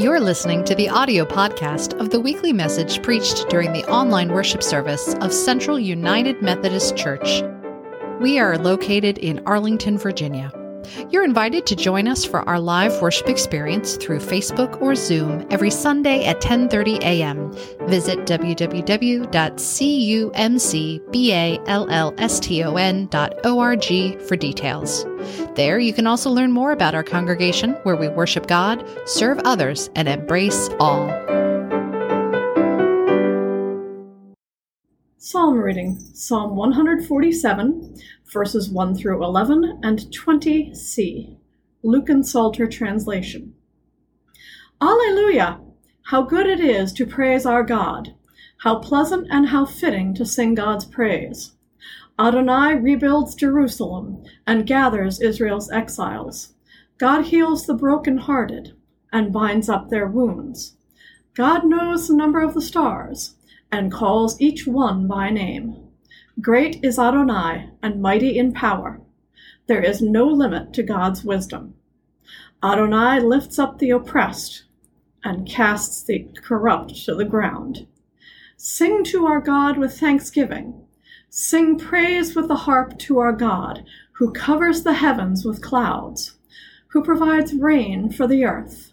You're listening to the audio podcast of the weekly message preached during the online worship service of Central United Methodist Church. We are located in Arlington, Virginia. You're invited to join us for our live worship experience through Facebook or Zoom every Sunday at 10:30 a.m. Visit www.cumcballston.org for details. There you can also learn more about our congregation where we worship God, serve others, and embrace all. Psalm reading Psalm 147, verses 1 through 11 and 20c. Lucan Psalter translation. Alleluia! How good it is to praise our God! How pleasant and how fitting to sing God's praise! Adonai rebuilds Jerusalem and gathers Israel's exiles. God heals the broken-hearted and binds up their wounds. God knows the number of the stars and calls each one by name. Great is Adonai and mighty in power. There is no limit to God's wisdom. Adonai lifts up the oppressed and casts the corrupt to the ground. Sing to our God with thanksgiving. Sing praise with the harp to our God, who covers the heavens with clouds, who provides rain for the earth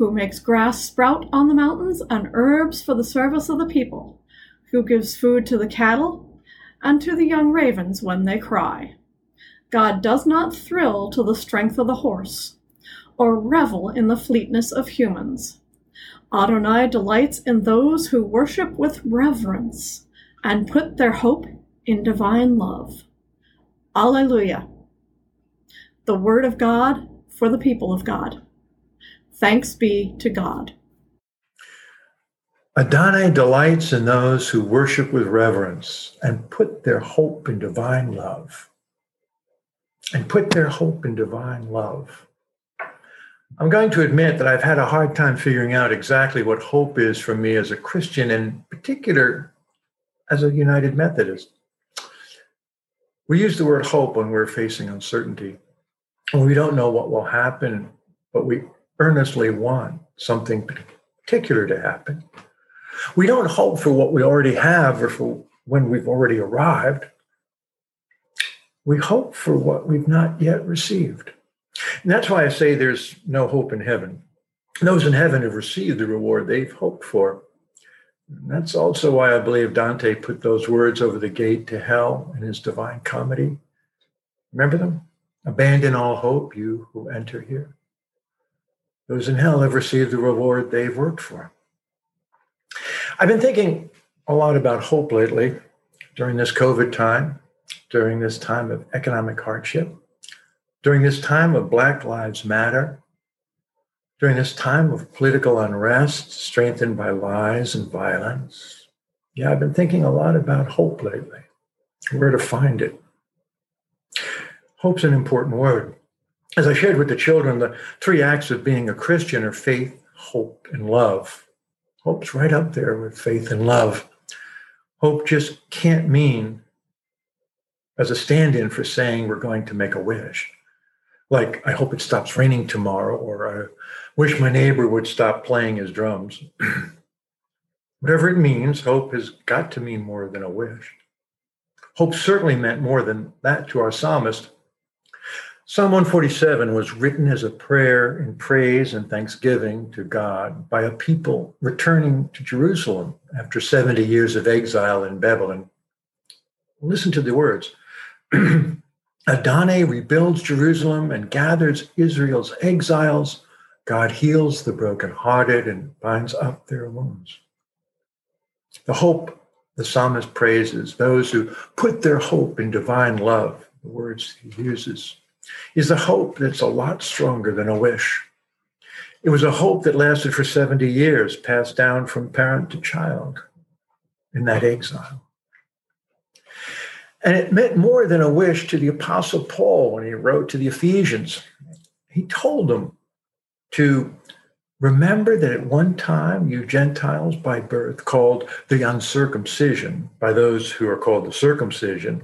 who makes grass sprout on the mountains and herbs for the service of the people, who gives food to the cattle and to the young ravens when they cry. God does not thrill to the strength of the horse, or revel in the fleetness of humans. Adonai delights in those who worship with reverence and put their hope in divine love. Alleluia. The word of God for the people of God. Thanks be to God. Adonai delights in those who worship with reverence and put their hope in divine love. And put their hope in divine love. I'm going to admit that I've had a hard time figuring out exactly what hope is for me as a Christian, in particular as a United Methodist. We use the word hope when we're facing uncertainty. When we don't know what will happen, but we earnestly want something particular to happen. We don't hope for what we already have or for when we've already arrived. We hope for what we've not yet received. And that's why I say there's no hope in heaven. Those in heaven have received the reward they've hoped for. And that's also why I believe Dante put those words over the gate to hell in his Divine Comedy. Remember them? Abandon all hope, you who enter here. Those in hell have received the reward they've worked for. I've been thinking a lot about hope lately during this COVID time, during this time of economic hardship, during this time of Black Lives Matter, during this time of political unrest strengthened by lies and violence. Yeah, I've been thinking a lot about hope lately, where to find it. Hope's an important word as I shared with the children, the three acts of being a Christian are faith, hope, and love. Hope's right up there with faith and love. Hope just can't mean as a stand in for saying we're going to make a wish. Like, I hope it stops raining tomorrow, or I wish my neighbor would stop playing his drums. Whatever it means, hope has got to mean more than a wish. Hope certainly meant more than that to our psalmist Psalm 147 was written as a prayer in praise and thanksgiving to God by a people returning to Jerusalem after 70 years of exile in Babylon. Listen to the words Adonai rebuilds Jerusalem and gathers Israel's exiles. God heals the brokenhearted and binds up their wounds. The hope the psalmist praises those who put their hope in divine love, the words he uses is a hope that's a lot stronger than a wish. It was a hope that lasted for 70 years, passed down from parent to child in that exile. And it meant more than a wish to the Apostle Paul when he wrote to the Ephesians. He told them to remember that at one time you Gentiles by birth, called the uncircumcision by those who are called the circumcision,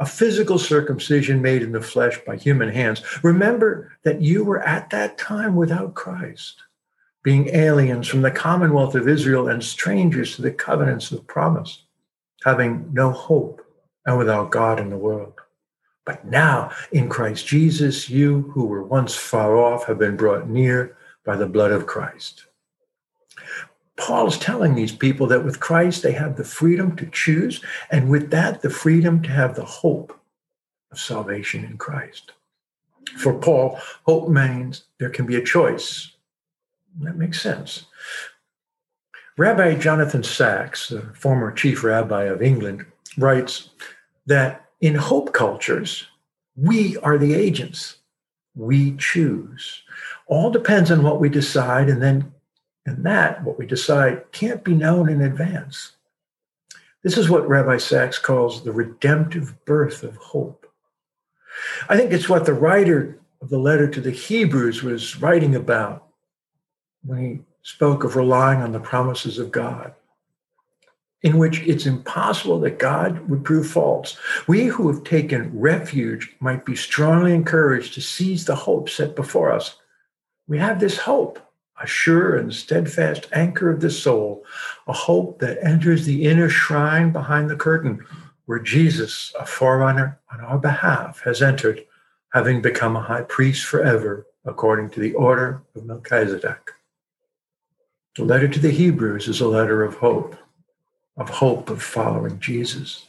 a physical circumcision made in the flesh by human hands. Remember that you were at that time without Christ, being aliens from the commonwealth of Israel and strangers to the covenants of promise, having no hope and without God in the world. But now, in Christ Jesus, you who were once far off have been brought near by the blood of Christ. Paul is telling these people that with Christ they have the freedom to choose, and with that, the freedom to have the hope of salvation in Christ. For Paul, hope means there can be a choice. That makes sense. Rabbi Jonathan Sacks, the former chief rabbi of England, writes that in hope cultures, we are the agents. We choose. All depends on what we decide, and then and that, what we decide, can't be known in advance. This is what Rabbi Sacks calls the redemptive birth of hope. I think it's what the writer of the letter to the Hebrews was writing about when he spoke of relying on the promises of God, in which it's impossible that God would prove false. We who have taken refuge might be strongly encouraged to seize the hope set before us. We have this hope a sure and steadfast anchor of the soul, a hope that enters the inner shrine behind the curtain, where Jesus, a forerunner on our behalf, has entered, having become a high priest forever, according to the order of Melchizedek. The letter to the Hebrews is a letter of hope, of hope of following Jesus.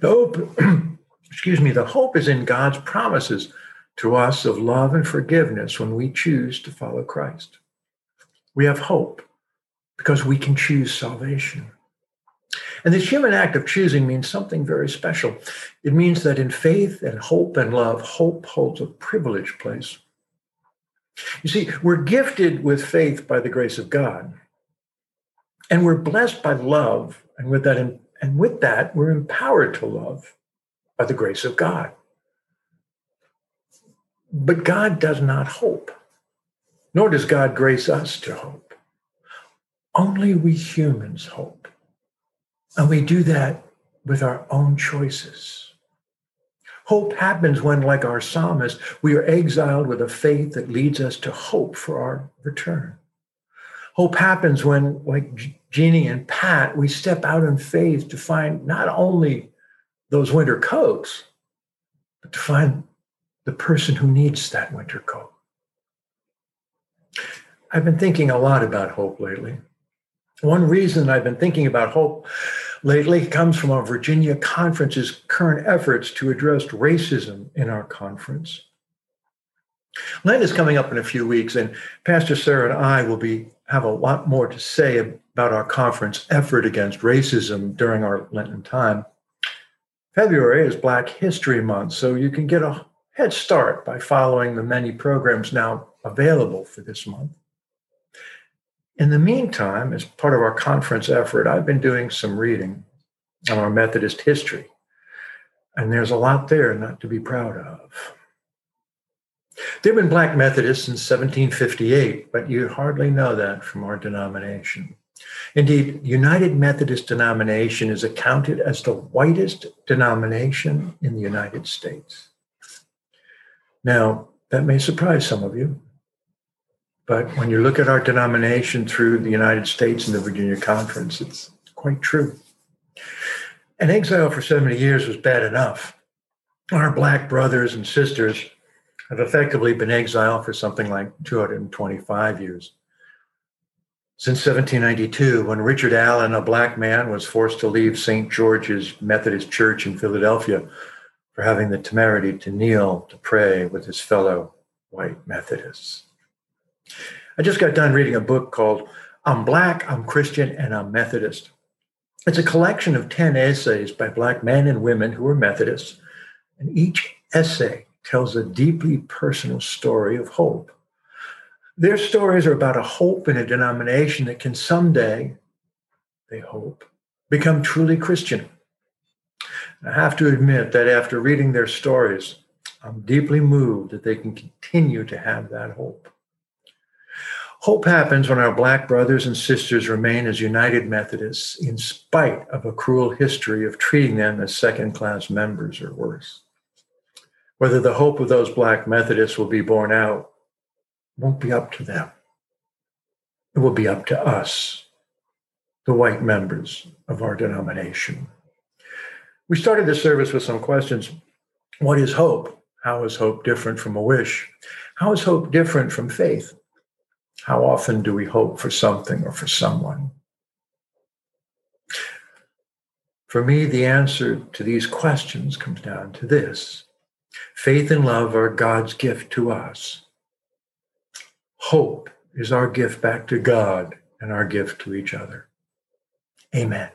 The hope, excuse me, the hope is in God's promises to us of love and forgiveness when we choose to follow Christ. We have hope because we can choose salvation. And this human act of choosing means something very special. It means that in faith and hope and love, hope holds a privileged place. You see, we're gifted with faith by the grace of God. And we're blessed by love, and with that, and with that, we're empowered to love by the grace of God. But God does not hope nor does God grace us to hope. Only we humans hope. And we do that with our own choices. Hope happens when, like our psalmist, we are exiled with a faith that leads us to hope for our return. Hope happens when, like Jeannie and Pat, we step out in faith to find not only those winter coats, but to find the person who needs that winter coat. I've been thinking a lot about hope lately. One reason I've been thinking about hope lately comes from our Virginia conference's current efforts to address racism in our conference. Lent is coming up in a few weeks, and Pastor Sarah and I will be have a lot more to say about our conference effort against racism during our Lenten time. February is Black History Month, so you can get a head start by following the many programs now available for this month. In the meantime, as part of our conference effort, I've been doing some reading on our Methodist history. And there's a lot there not to be proud of. There have been Black Methodists since 1758, but you hardly know that from our denomination. Indeed, United Methodist denomination is accounted as the whitest denomination in the United States. Now, that may surprise some of you, but when you look at our denomination through the United States and the Virginia Conference, it's quite true. An exile for 70 years was bad enough. Our Black brothers and sisters have effectively been exiled for something like 225 years. Since 1792, when Richard Allen, a Black man, was forced to leave St. George's Methodist Church in Philadelphia for having the temerity to kneel to pray with his fellow white Methodists. I just got done reading a book called I'm Black, I'm Christian, and I'm Methodist. It's a collection of 10 essays by Black men and women who are Methodists, and each essay tells a deeply personal story of hope. Their stories are about a hope in a denomination that can someday, they hope, become truly Christian. I have to admit that after reading their stories, I'm deeply moved that they can continue to have that hope. Hope happens when our Black brothers and sisters remain as United Methodists in spite of a cruel history of treating them as second class members or worse. Whether the hope of those Black Methodists will be borne out won't be up to them. it will be up to us, the white members of our denomination. We started the service with some questions. What is hope? How is hope different from a wish? How is hope different from faith? How often do we hope for something or for someone? For me, the answer to these questions comes down to this faith and love are God's gift to us. Hope is our gift back to God and our gift to each other. Amen.